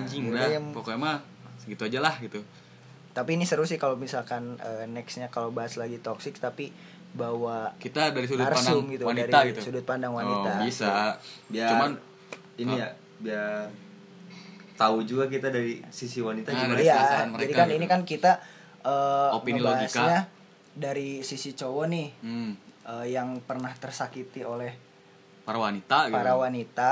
Speaker 1: Anjing
Speaker 2: Udah. yang-
Speaker 1: pokoknya mah segitu aja lah gitu
Speaker 2: tapi ini seru sih kalau misalkan eh, nextnya kalau bahas lagi toxic tapi bawa
Speaker 1: kita dari sudut
Speaker 2: narsum
Speaker 1: pandang
Speaker 2: gitu
Speaker 1: wanita
Speaker 2: dari
Speaker 1: gitu.
Speaker 2: sudut pandang wanita.
Speaker 1: Oh, bisa.
Speaker 3: Biar
Speaker 1: cuman
Speaker 3: ini ya biar tahu juga kita dari sisi wanita
Speaker 1: Ah,
Speaker 3: gimana
Speaker 2: iya
Speaker 1: perasaan
Speaker 2: jadi
Speaker 1: mereka
Speaker 2: kan
Speaker 1: gitu.
Speaker 2: ini kan kita eh,
Speaker 1: Opini
Speaker 2: ngebahasnya dari sisi cowok nih
Speaker 1: hmm,
Speaker 2: eh, yang pernah tersakiti oleh
Speaker 1: para wanita gitu.
Speaker 2: para wanita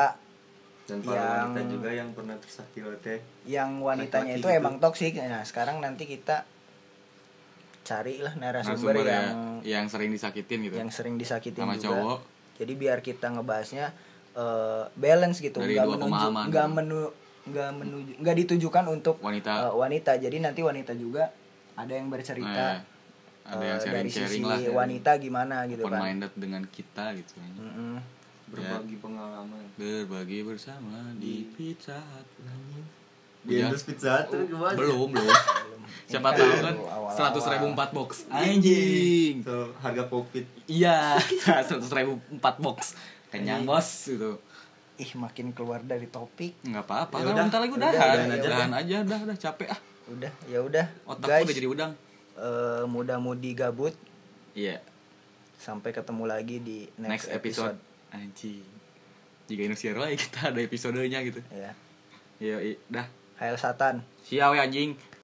Speaker 3: dan para
Speaker 2: yang-
Speaker 3: wanita juga yang pernah tersakiti oleh teh.
Speaker 2: yang wanitanya itu
Speaker 3: gitu.
Speaker 2: emang toksik. Nah sekarang nanti kita carilah narasumber,
Speaker 1: narasumber ya,
Speaker 2: yang
Speaker 1: yang sering disakitin gitu.
Speaker 2: yang sering disakitin
Speaker 1: sama
Speaker 2: juga.
Speaker 1: cowok.
Speaker 2: Jadi biar kita ngebahasnya eh, balance gitu.
Speaker 1: Dari
Speaker 2: nggak menuju nggak menu nggak menuju nggak ditujukan untuk
Speaker 1: wanita.
Speaker 2: eh, wanita. Jadi nanti wanita juga ada yang
Speaker 1: eh,
Speaker 2: bercerita
Speaker 1: ada
Speaker 2: eh,
Speaker 1: yang sharing
Speaker 2: dari
Speaker 1: sharing
Speaker 2: sisi
Speaker 1: lah
Speaker 2: wanita gimana gitu
Speaker 1: open
Speaker 2: kan.
Speaker 1: Minded dengan kita gitu. Ya.
Speaker 2: Mm-mm.
Speaker 3: Berbagi pengalaman.
Speaker 1: Berbagi bersama di pizza Hut.
Speaker 3: Di endorse pizza Hut gimana
Speaker 1: belum belum. Siapa tahu
Speaker 2: kan
Speaker 1: seratus ribu empat box. Anjing.
Speaker 3: Tuh harga covid
Speaker 1: iya seratus ribu empat box. Kenyang bos itu
Speaker 2: ih makin keluar dari topik.
Speaker 1: Nggak apa-apa
Speaker 3: Ya
Speaker 1: kan
Speaker 3: udah.
Speaker 1: bentar lagi
Speaker 2: Udah,
Speaker 1: udahan.
Speaker 2: aja.
Speaker 1: aja, aja udah udah capek ah.
Speaker 2: Udah ya udah.
Speaker 1: Otak
Speaker 2: guys
Speaker 1: udah jadi udang.
Speaker 2: eh, muda-mudi gabut.
Speaker 1: Iya.
Speaker 2: Sampai ketemu lagi di
Speaker 1: next,
Speaker 2: next,
Speaker 1: episode, anjing. Jika share lagi kita ada episodenya gitu.
Speaker 2: Ya
Speaker 1: ya i- dah.
Speaker 2: Hail Satan
Speaker 1: siap ya anjing